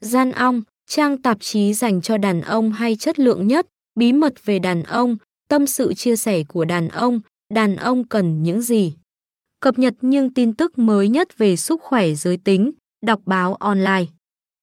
Gian Ong, trang tạp chí dành cho đàn ông hay chất lượng nhất, bí mật về đàn ông, tâm sự chia sẻ của đàn ông, đàn ông cần những gì. Cập nhật những tin tức mới nhất về sức khỏe giới tính, đọc báo online.